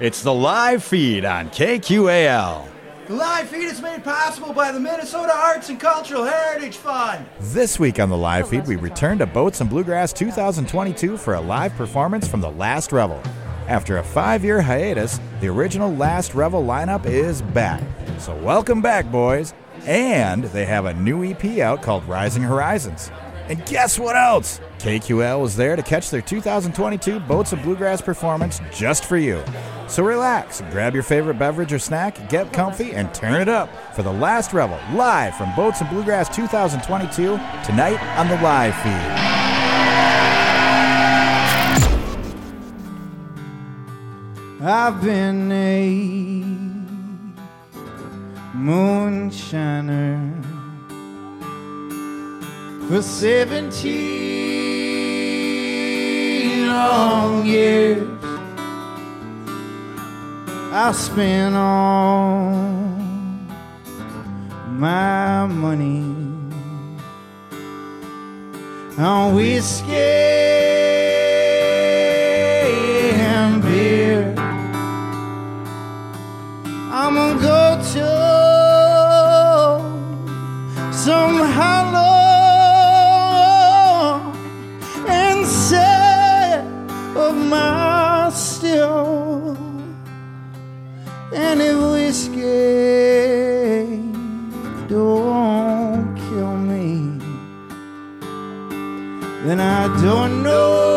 It's the live feed on KQAL. The live feed is made possible by the Minnesota Arts and Cultural Heritage Fund. This week on the live feed, we return to Boats and Bluegrass 2022 for a live performance from The Last Revel. After a five year hiatus, the original Last Revel lineup is back. So, welcome back, boys. And they have a new EP out called Rising Horizons. And guess what else? KQAL was there to catch their 2022 Boats and Bluegrass performance just for you. So relax, grab your favorite beverage or snack, get comfy, and turn it up for the last revel live from Boats and Bluegrass 2022 tonight on the live feed. I've been a moonshiner for 17 long years. I spent all my money on whiskey don't know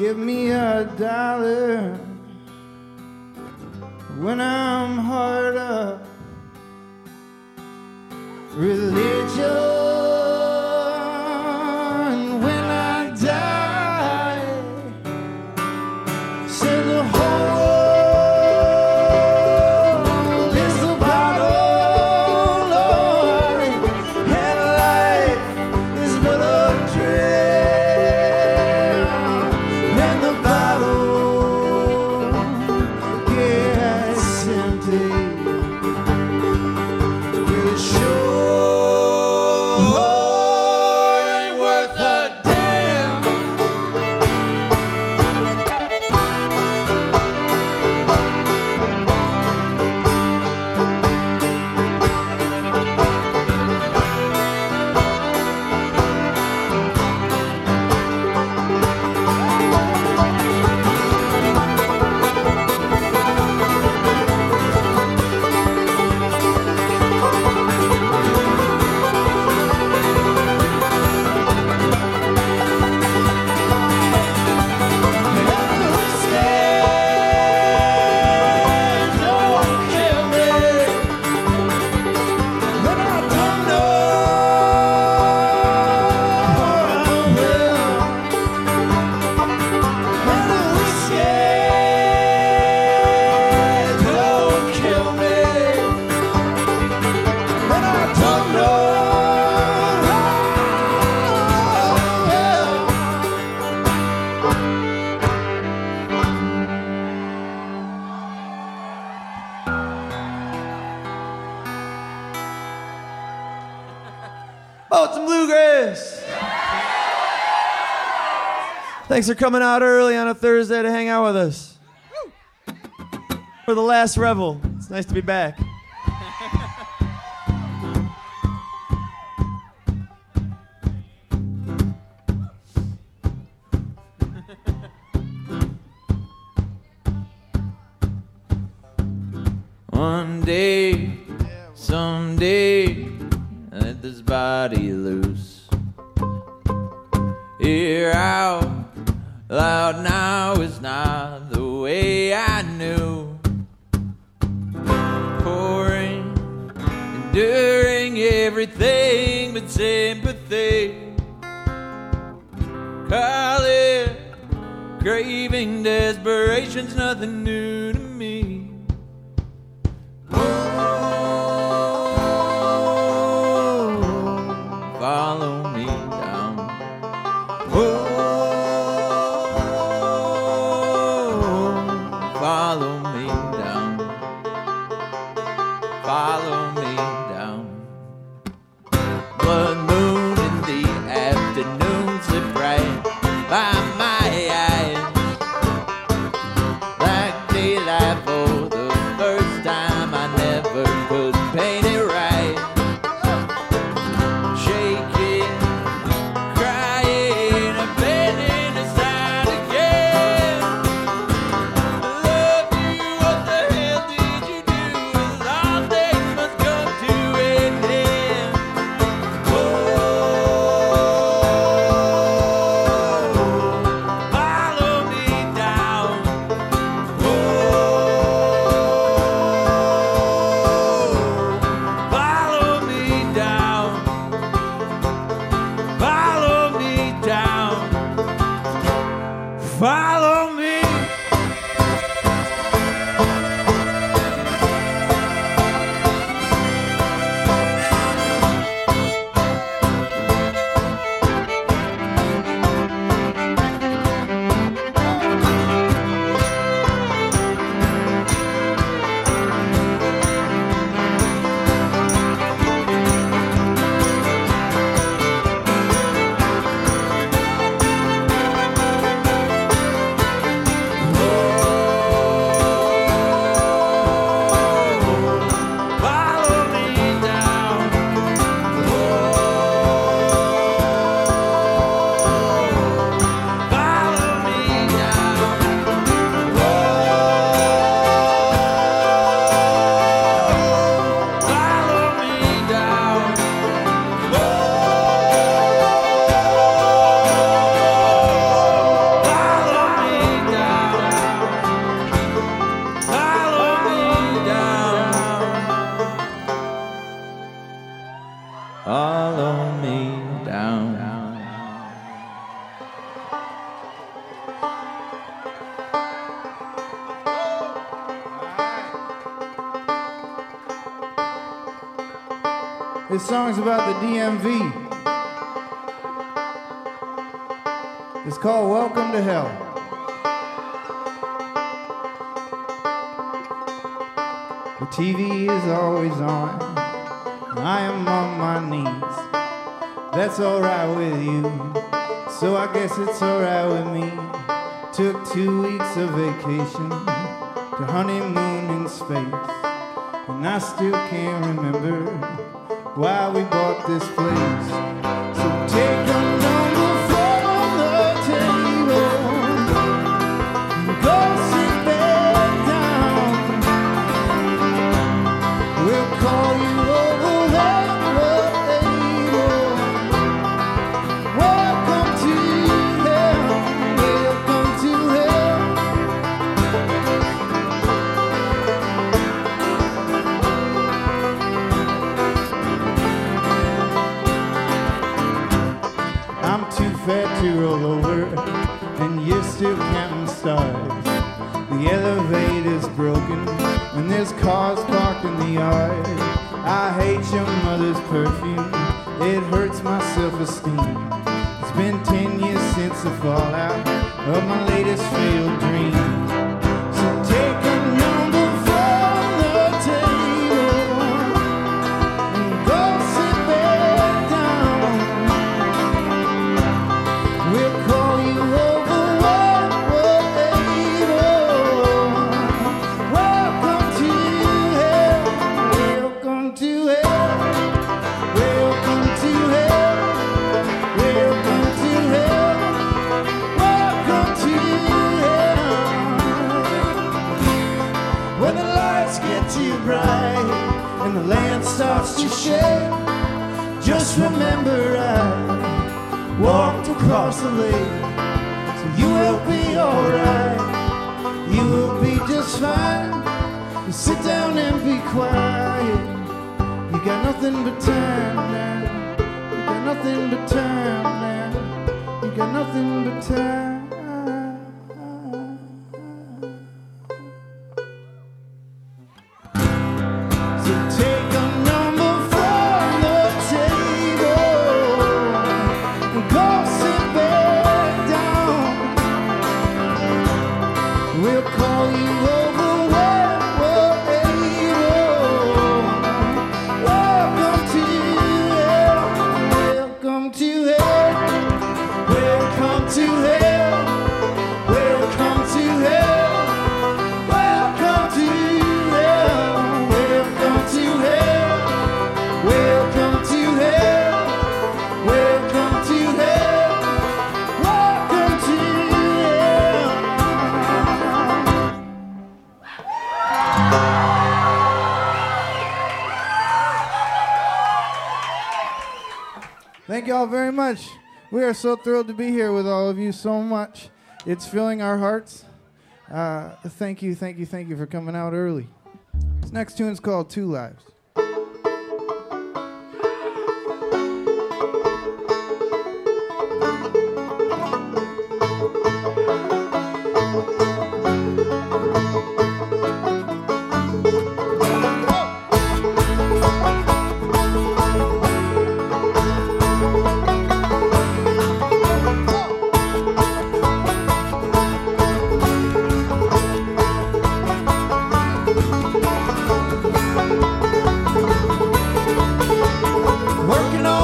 Give me a dollar when I'm hard up. Religion Boats and Bluegrass. Thanks for coming out early on a Thursday to hang out with us. for the last revel. It's nice to be back. Song's about the DMV. It's called Welcome to Hell. The TV is always on. I am on my knees. That's alright with you. So I guess it's alright with me. Took two weeks of vacation to honeymoon in space. And I still can't remember why we bought this place. So take there's cars parked in the yard. I hate your mother's perfume, it hurts my self esteem. It's been ten years since the fallout of my latest failed dream. So you will be alright. You will be just fine. You sit down and be quiet. You got nothing but time now. You got nothing but time now. You got nothing but time. are so thrilled to be here with all of you so much. It's filling our hearts. Uh, thank you, thank you, thank you for coming out early. This next tune is called Two Lives.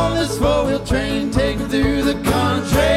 on this four-wheel train, take me through the country.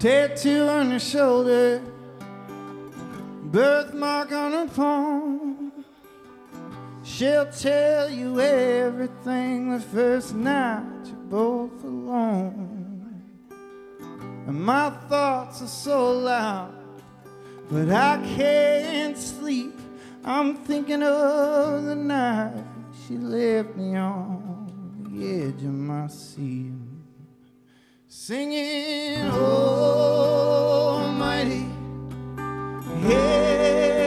Tattoo on her shoulder, birthmark on her palm. She'll tell you everything the first night you're both alone. And my thoughts are so loud, but I can't sleep. I'm thinking of the night she left me on the edge of my seat. Singing, Almighty, Amen.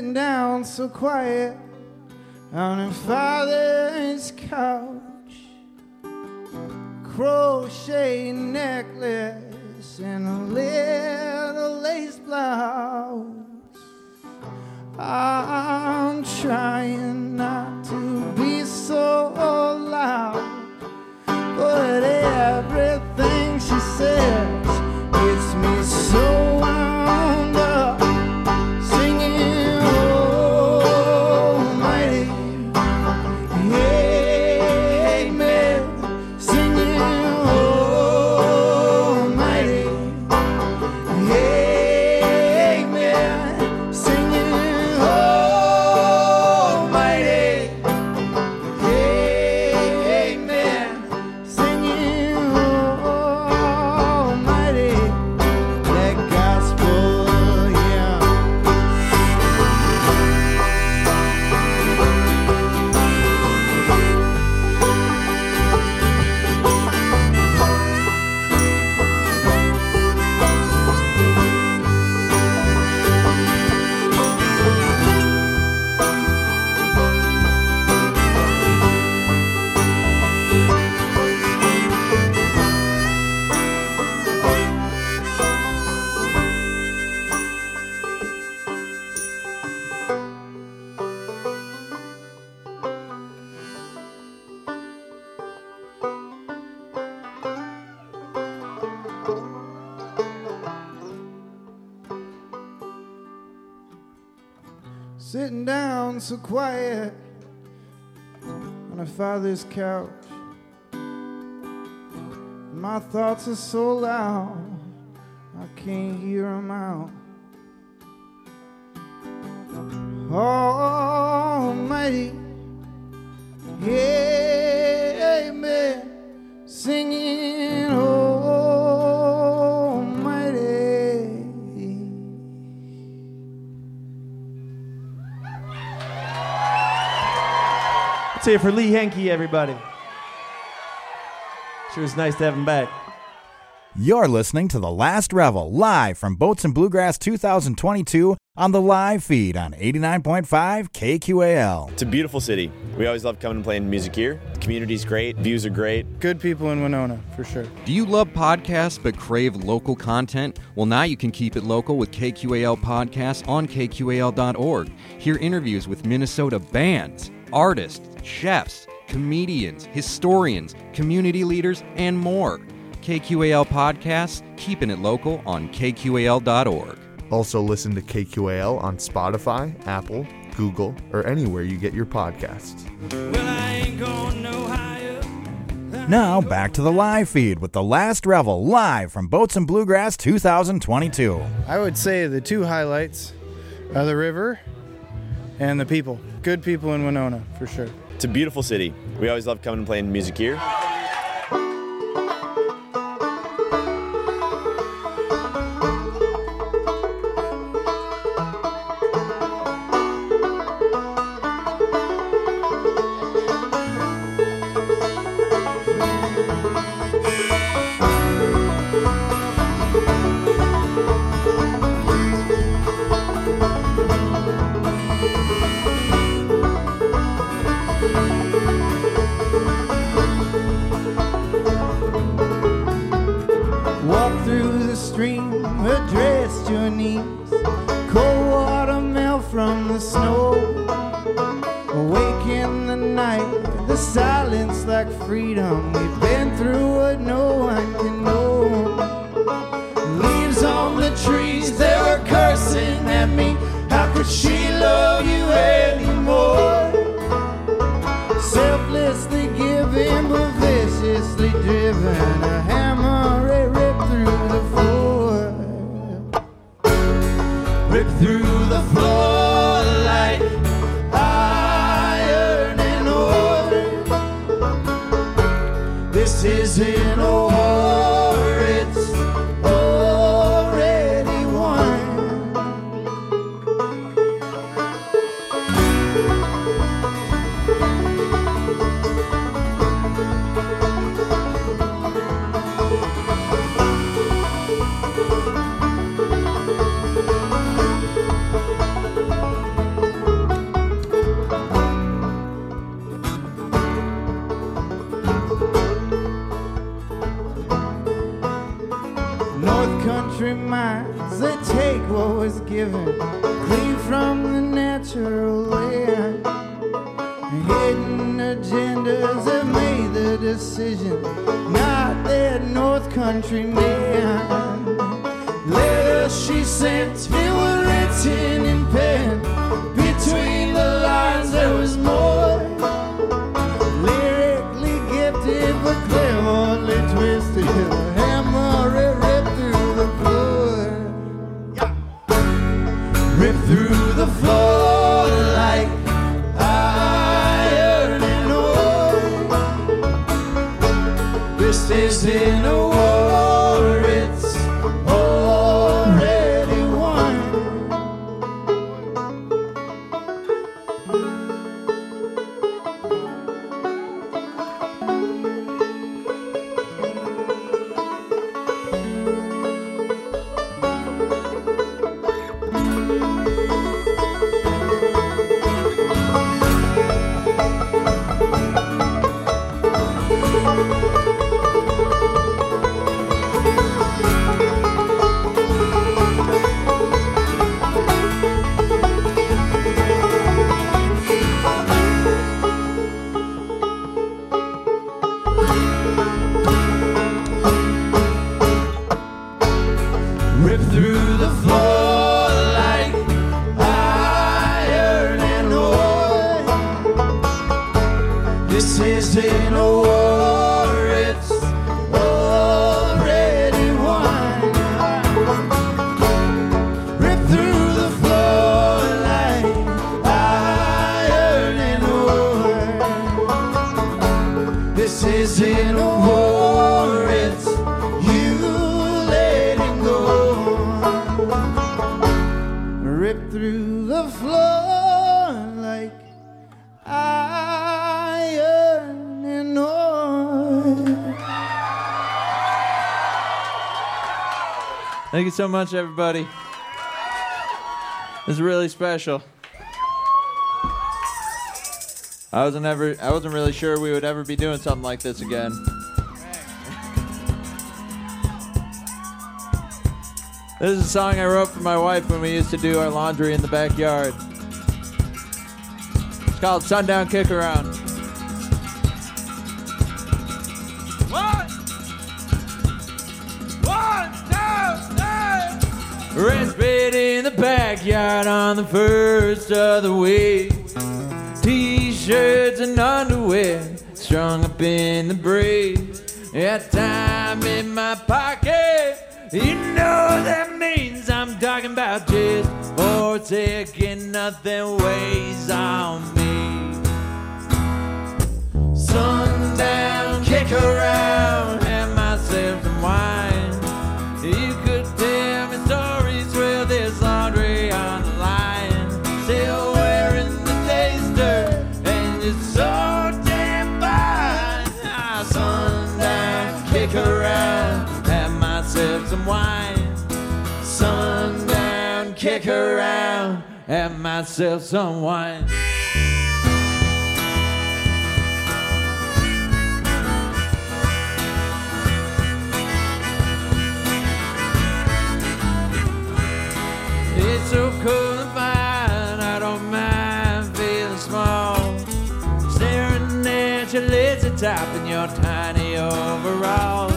Sitting down so quiet on her father's couch crochet necklace and a little lace blouse. I'm trying not to be so loud, but everything she says father's couch. My thoughts are so loud, I can't hear them out. Almighty, Amen. Singing, Let's hear it for Lee Henke, everybody. Sure was nice to have him back. You're listening to The Last Revel live from Boats and Bluegrass 2022 on the live feed on 89.5 KQAL. It's a beautiful city. We always love coming and playing music here. The community's great, views are great. Good people in Winona, for sure. Do you love podcasts but crave local content? Well, now you can keep it local with KQAL Podcasts on KQAL.org. Hear interviews with Minnesota bands, artists, chefs, comedians, historians, community leaders, and more. KQAL Podcasts, keeping it local on KQAL.org. Also, listen to KQAL on Spotify, Apple, Google, or anywhere you get your podcasts. Well, I ain't going no higher. Now back to the live feed with The Last Revel live from Boats and Bluegrass 2022. I would say the two highlights are the river and the people. Good people in Winona, for sure. It's a beautiful city. We always love coming and playing music here. Knees. Cold water melt from the snow. Awake in the night, the silence like freedom. We've been through what no one can know. Leaves on the trees, they were cursing at me. How could she love you anymore? Selflessly giving, but viciously driven. Thank you so much, everybody. This is really special. I wasn't ever I wasn't really sure we would ever be doing something like this again. This is a song I wrote for my wife when we used to do our laundry in the backyard. It's called Sundown Kick Around. Backyard on the first of the week. T-shirts and underwear strung up in the breeze. Got time in my pocket. You know that means I'm talking about just for taking. Nothing weighs on me. Sundown, kick around, kick around, have myself some wine. It's so cool and fine, I don't mind feeling small. Staring at your lazy top in your tiny overalls.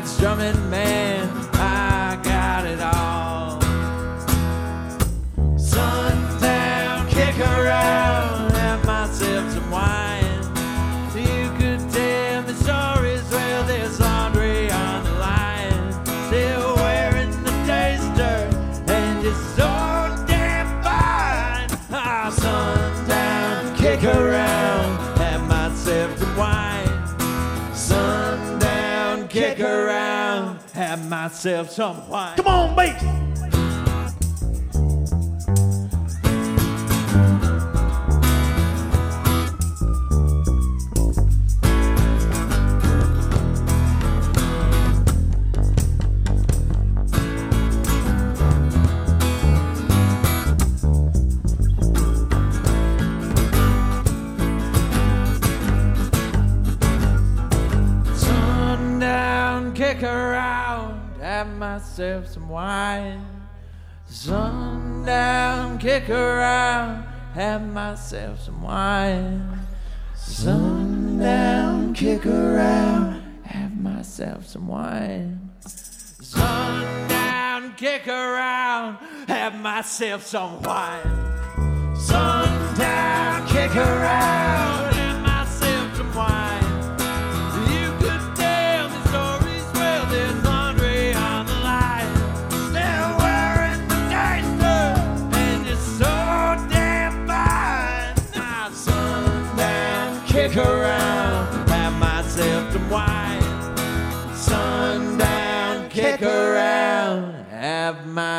Porch that myself some wine. Come on, bass. Myself some wine. Sundown, kick around, have myself some wine. Sundown, kick around, have myself some wine. Sundown, kick around, have myself some wine. Sundown, kick around,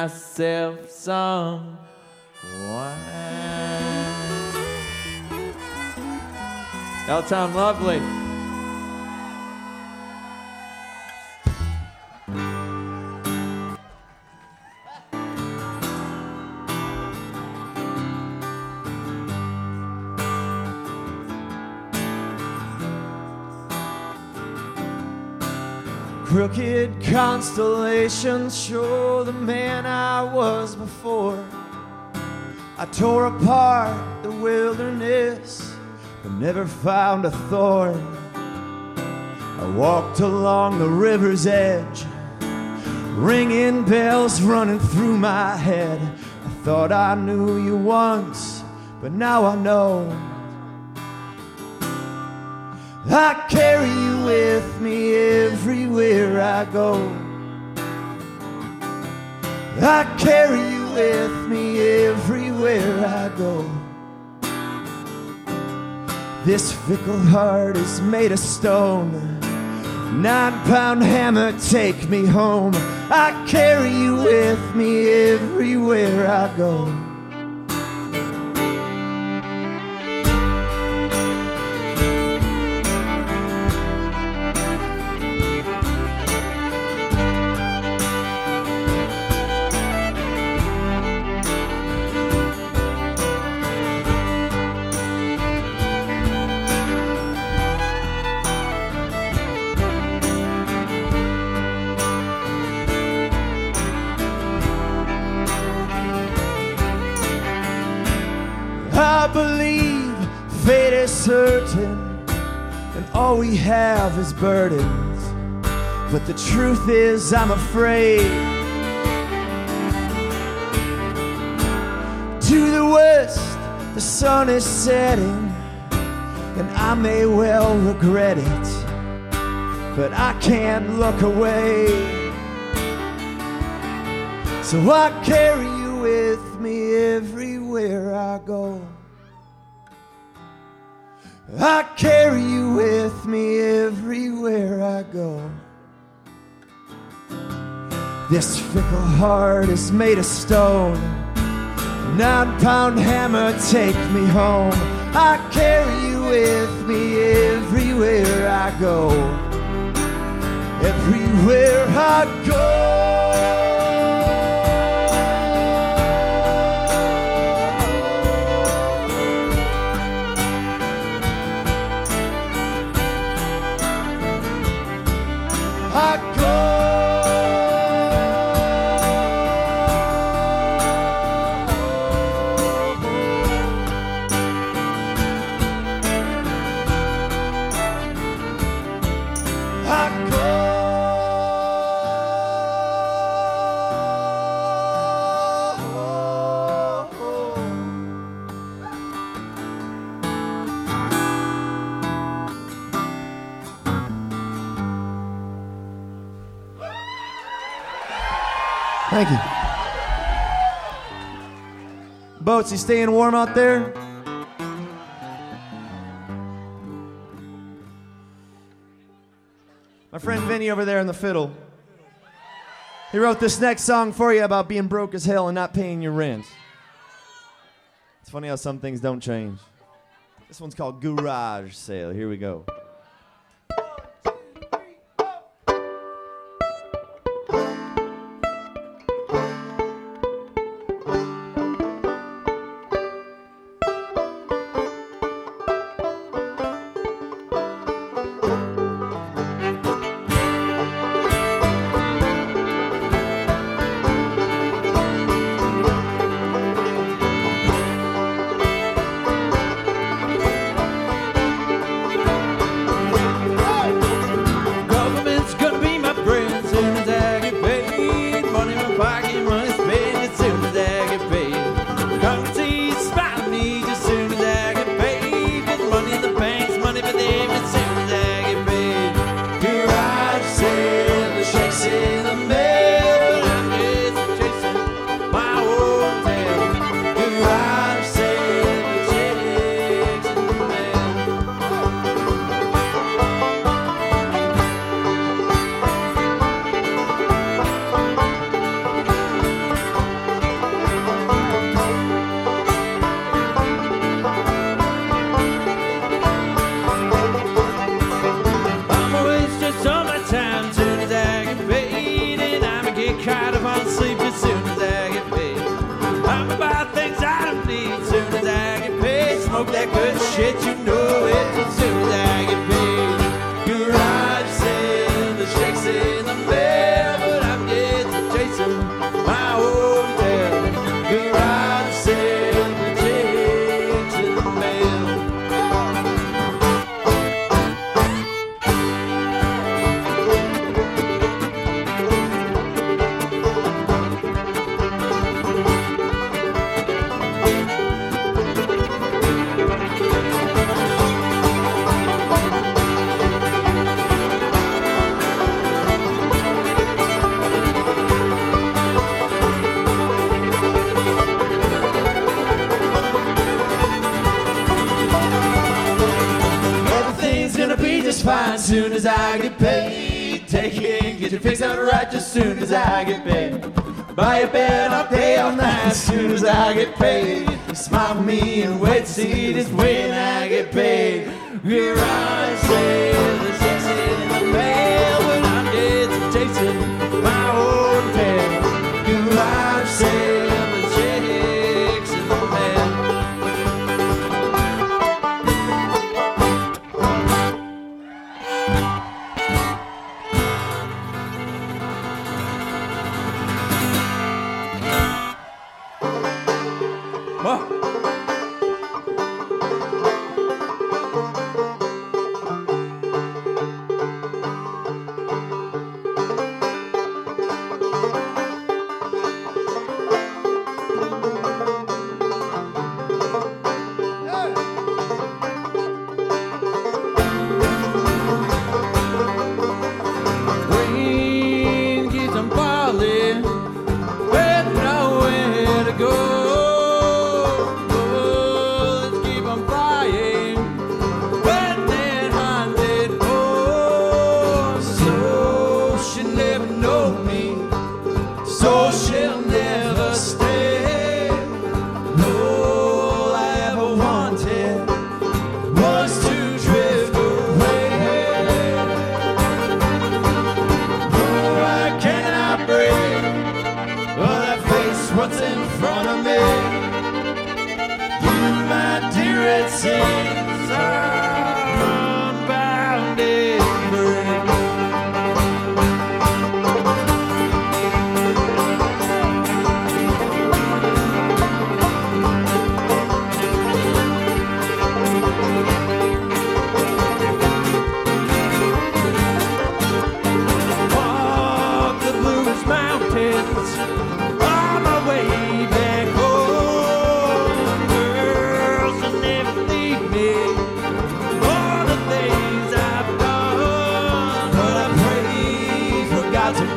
myself some wine. That'll sound lovely. Crooked constellations show the man I was before. I tore apart the wilderness, but never found a thorn. I walked along the river's edge, ringing bells running through my head. I thought I knew you once, but now I know. I carry you with me everywhere I go. I carry you with me everywhere I go. This fickle heart is made of stone. Nine pound hammer, take me home. I carry you with me everywhere I go. Burdens. But the truth is, I'm afraid. To the west, the sun is setting, and I may well regret it. But I can't look away. So I carry you with me everywhere I go. I carry you with me everywhere I go. This fickle heart is made of stone. Nine pound hammer, take me home. I carry you with me everywhere I go. Everywhere I go. coats. You staying warm out there? My friend Vinny over there in the fiddle. He wrote this next song for you about being broke as hell and not paying your rent. It's funny how some things don't change. This one's called Garage Sale. Here we go.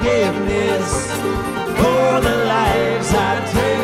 Forgiveness for the lives I take.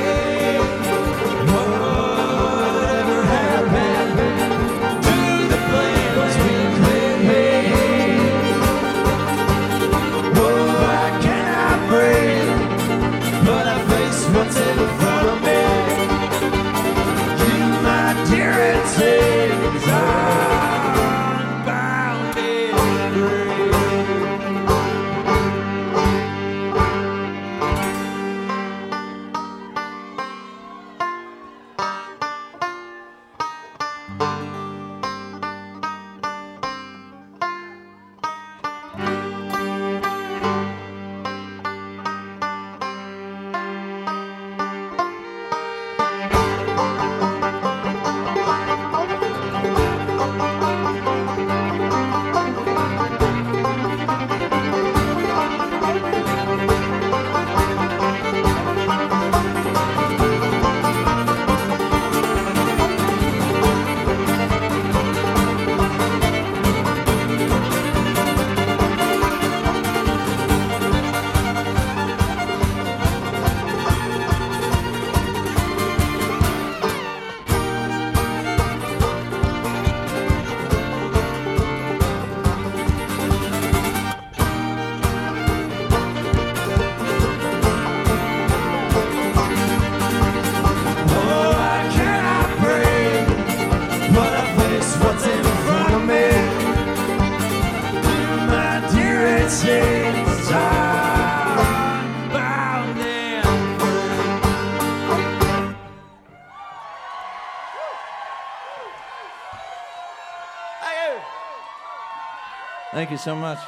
Thank you so much.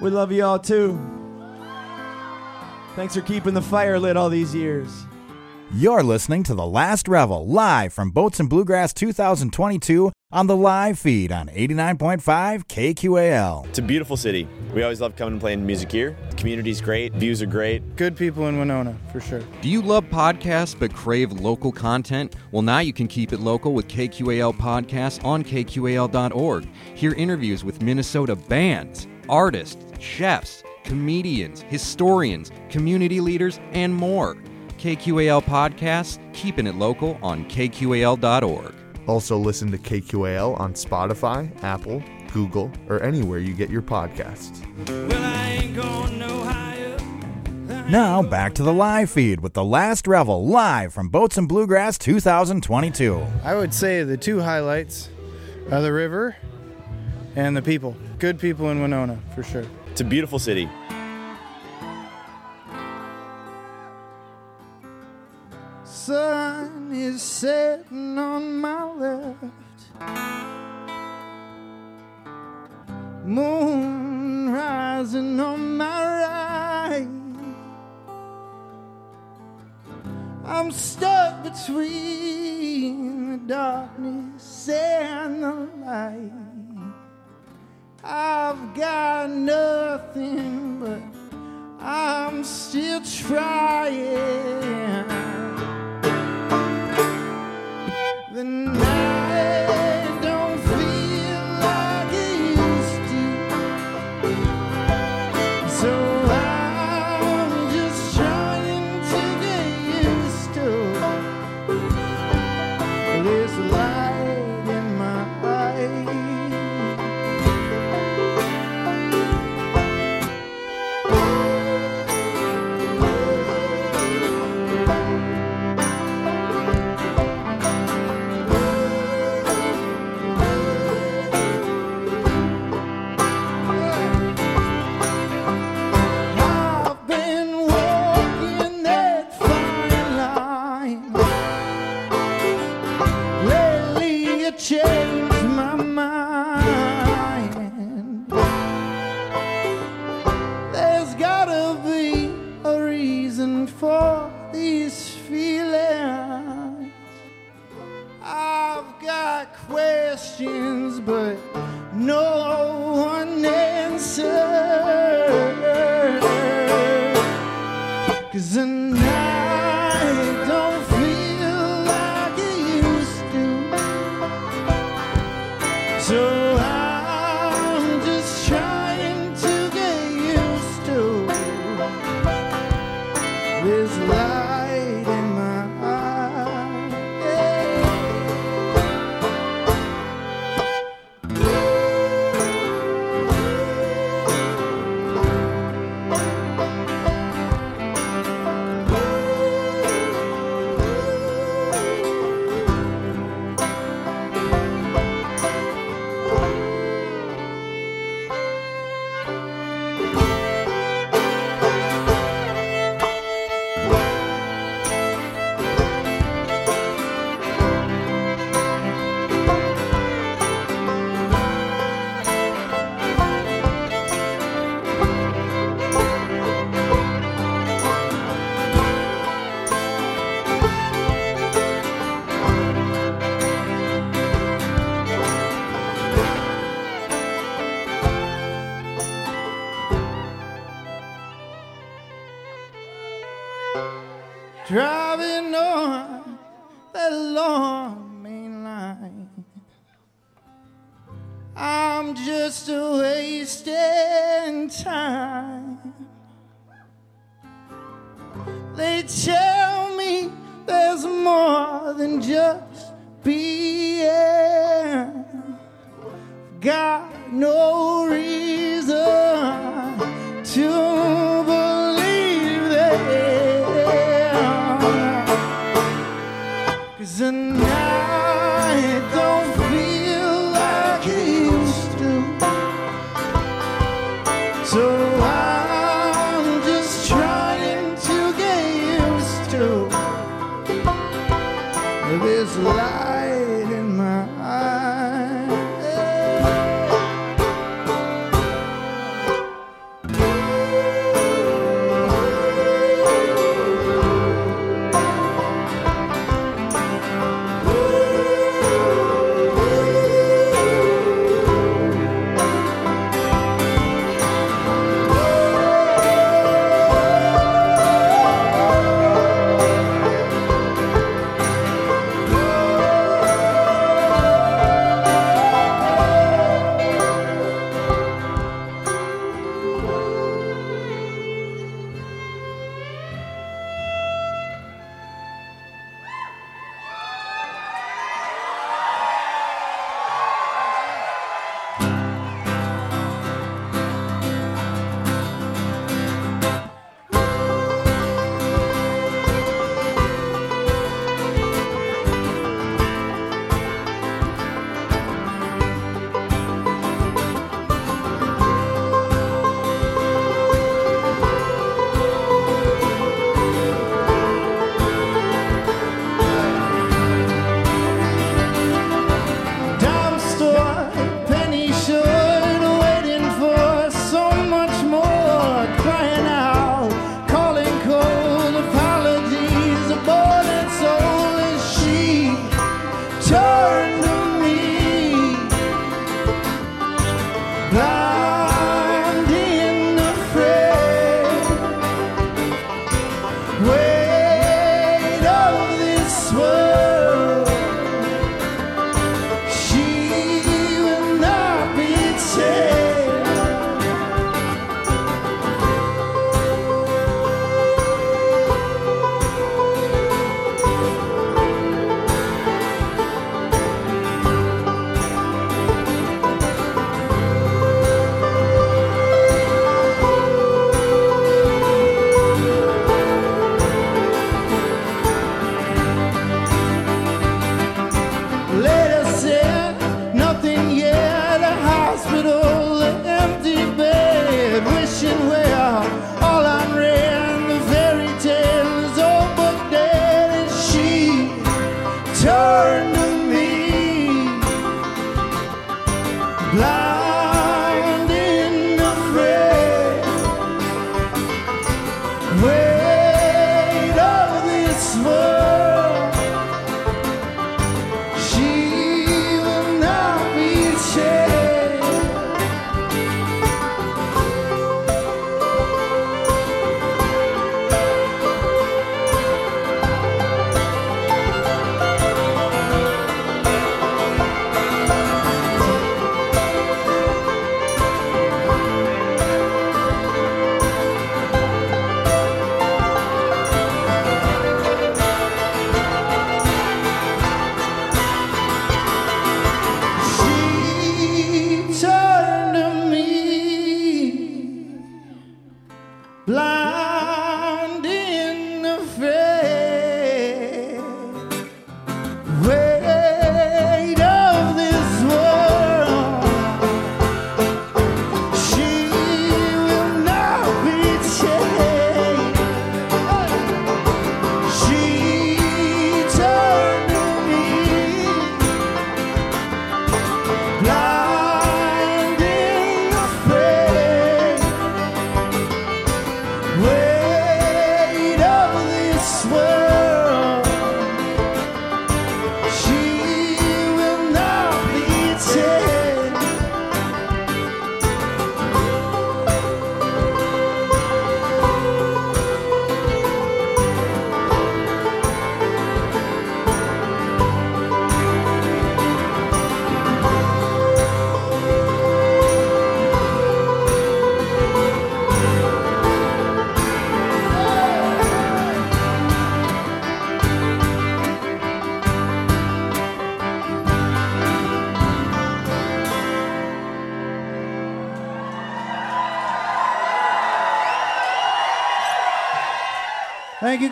We love you all too. Thanks for keeping the fire lit all these years. You're listening to The Last Revel live from Boats and Bluegrass 2022 on the live feed on 89.5 KQAL. It's a beautiful city. We always love coming and playing music here. The community's great, views are great. Good people in Winona, for sure. Do you love podcasts but crave local content? Well, now you can keep it local with KQAL Podcasts on KQAL.org. Hear interviews with Minnesota bands, artists, chefs, comedians, historians, community leaders, and more. KQAL Podcasts, keeping it local on KQAL.org. Also, listen to KQAL on Spotify, Apple, Google, or anywhere you get your podcasts. Well, I ain't going no higher. Now back to the live feed with The Last Revel live from Boats and Bluegrass 2022. I would say the two highlights are the river and the people. Good people in Winona, for sure. It's a beautiful city. Sun is setting on my left. Moon rising on my right. I'm stuck between the darkness and the light. I've got nothing, but I'm still trying.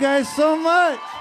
Guys so much.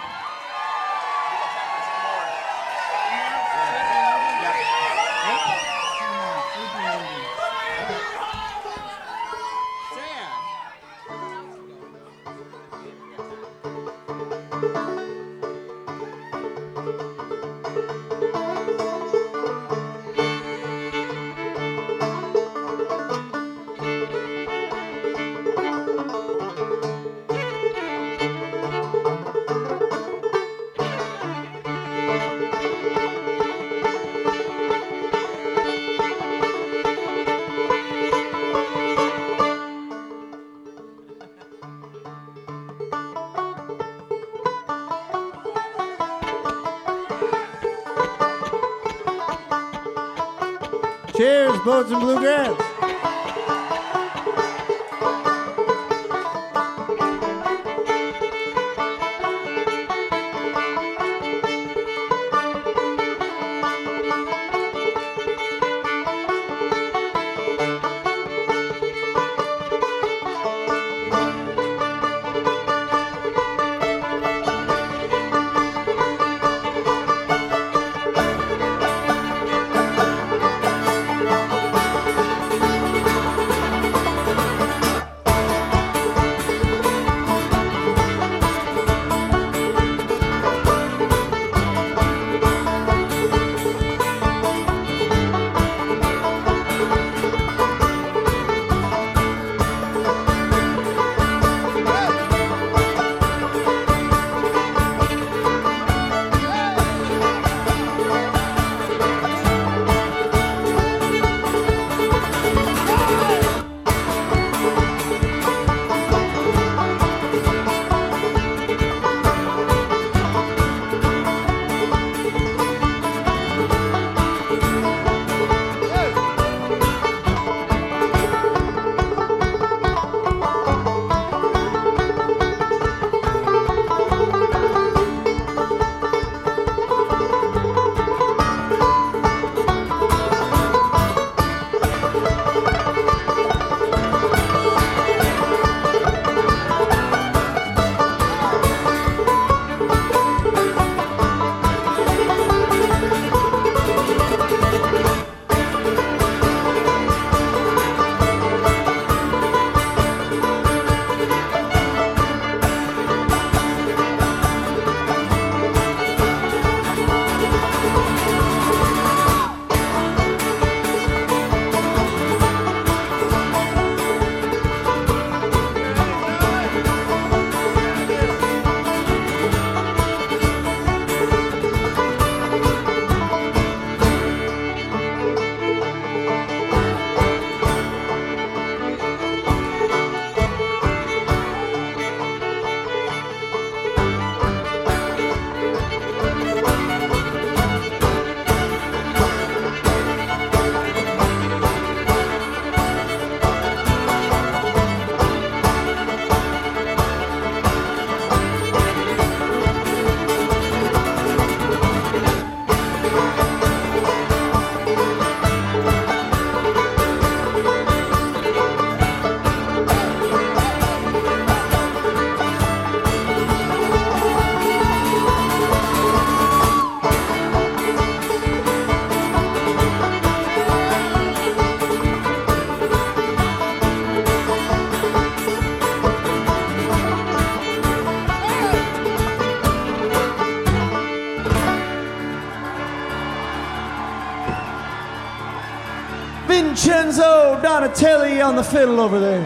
On the fiddle over there.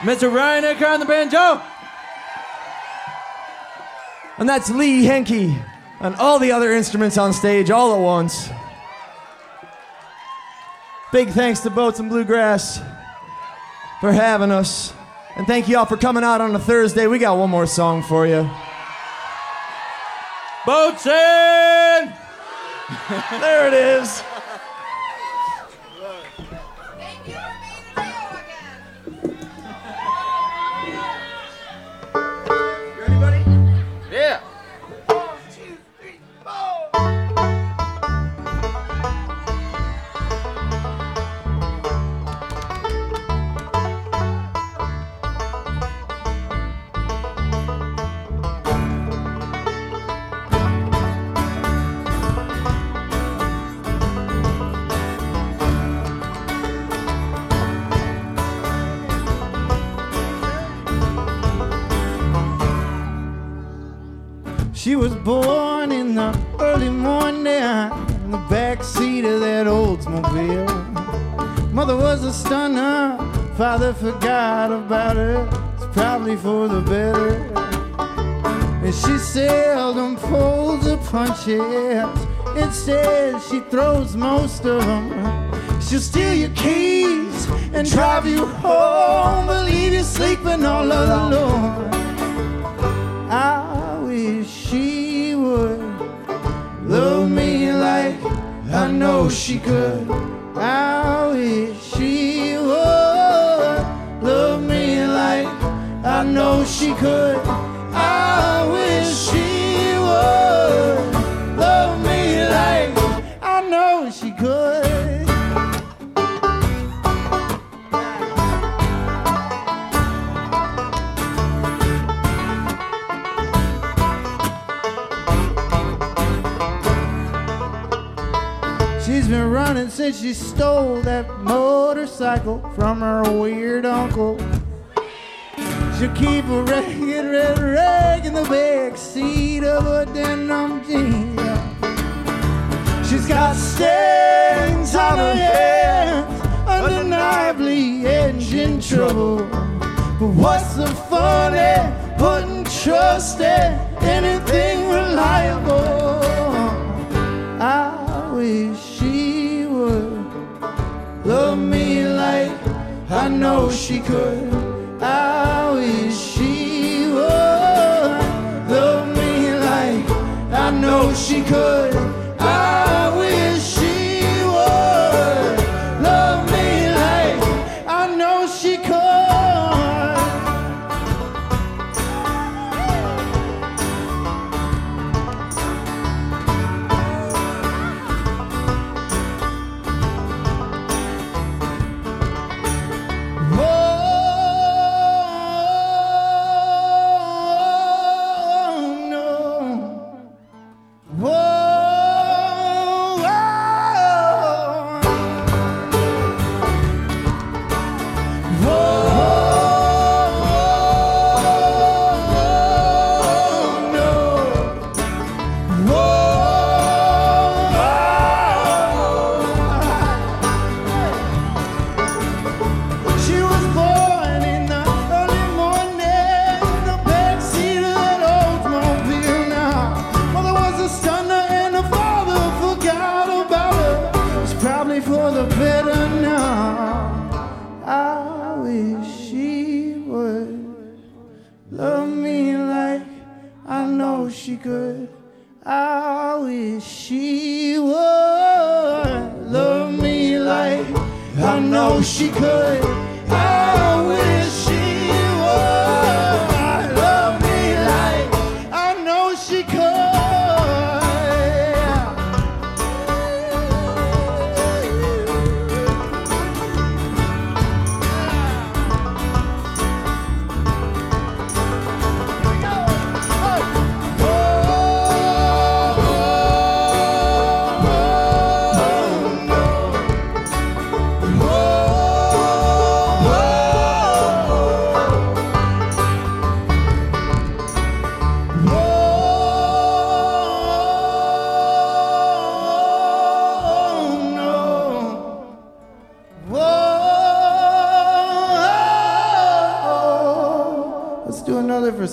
Mr. Ryan Acker on the banjo. And that's Lee Henke and all the other instruments on stage all at once. Big thanks to Boats and Bluegrass for having us. And thank you all for coming out on a Thursday. We got one more song for you. Boats in! there it is. She was born in the early morning in the back seat of that Oldsmobile. Mother was a stunner, father forgot about her. It's probably for the better. And she seldom folds her punches. Instead, she throws most of them. She'll steal your keys and drive you home, but leave you sleeping all alone. I love me like I know she could. I wish she would love me like I know she could. I wish she would love me like I know she could. Been running since she stole that motorcycle from her weird uncle. She'll keep a ragged red rag in the back seat of a denim jeans. She's got stains on her hands, undeniably engine trouble. But what's the fun in putting trust in anything reliable? I wish love me like I know she could. I wish she would love me like I know she could. I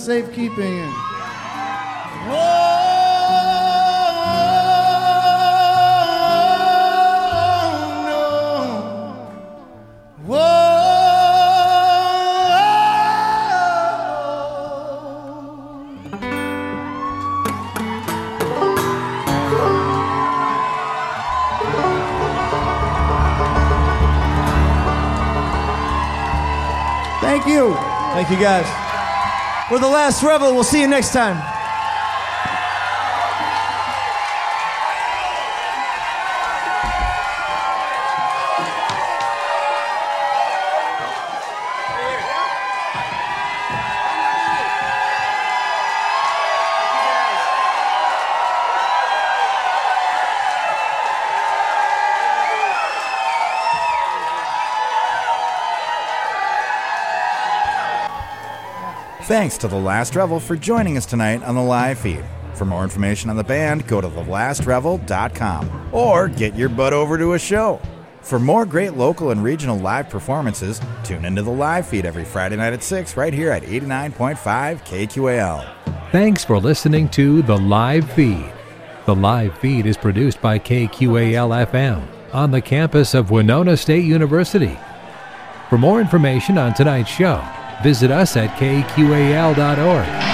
safekeeping. Thank you. Thank you guys. We're the last Revel. We'll see you next time. Thanks to The Last Revel for joining us tonight on the live feed. For more information on the band, go to thelastrevel.com or get your butt over to a show. For more great local and regional live performances, tune into the live feed every Friday night at 6 right here at 89.5 KQAL. Thanks for listening to The Live Feed. The live feed is produced by KQAL FM on the campus of Winona State University. For more information on tonight's show, visit us at kqal.org.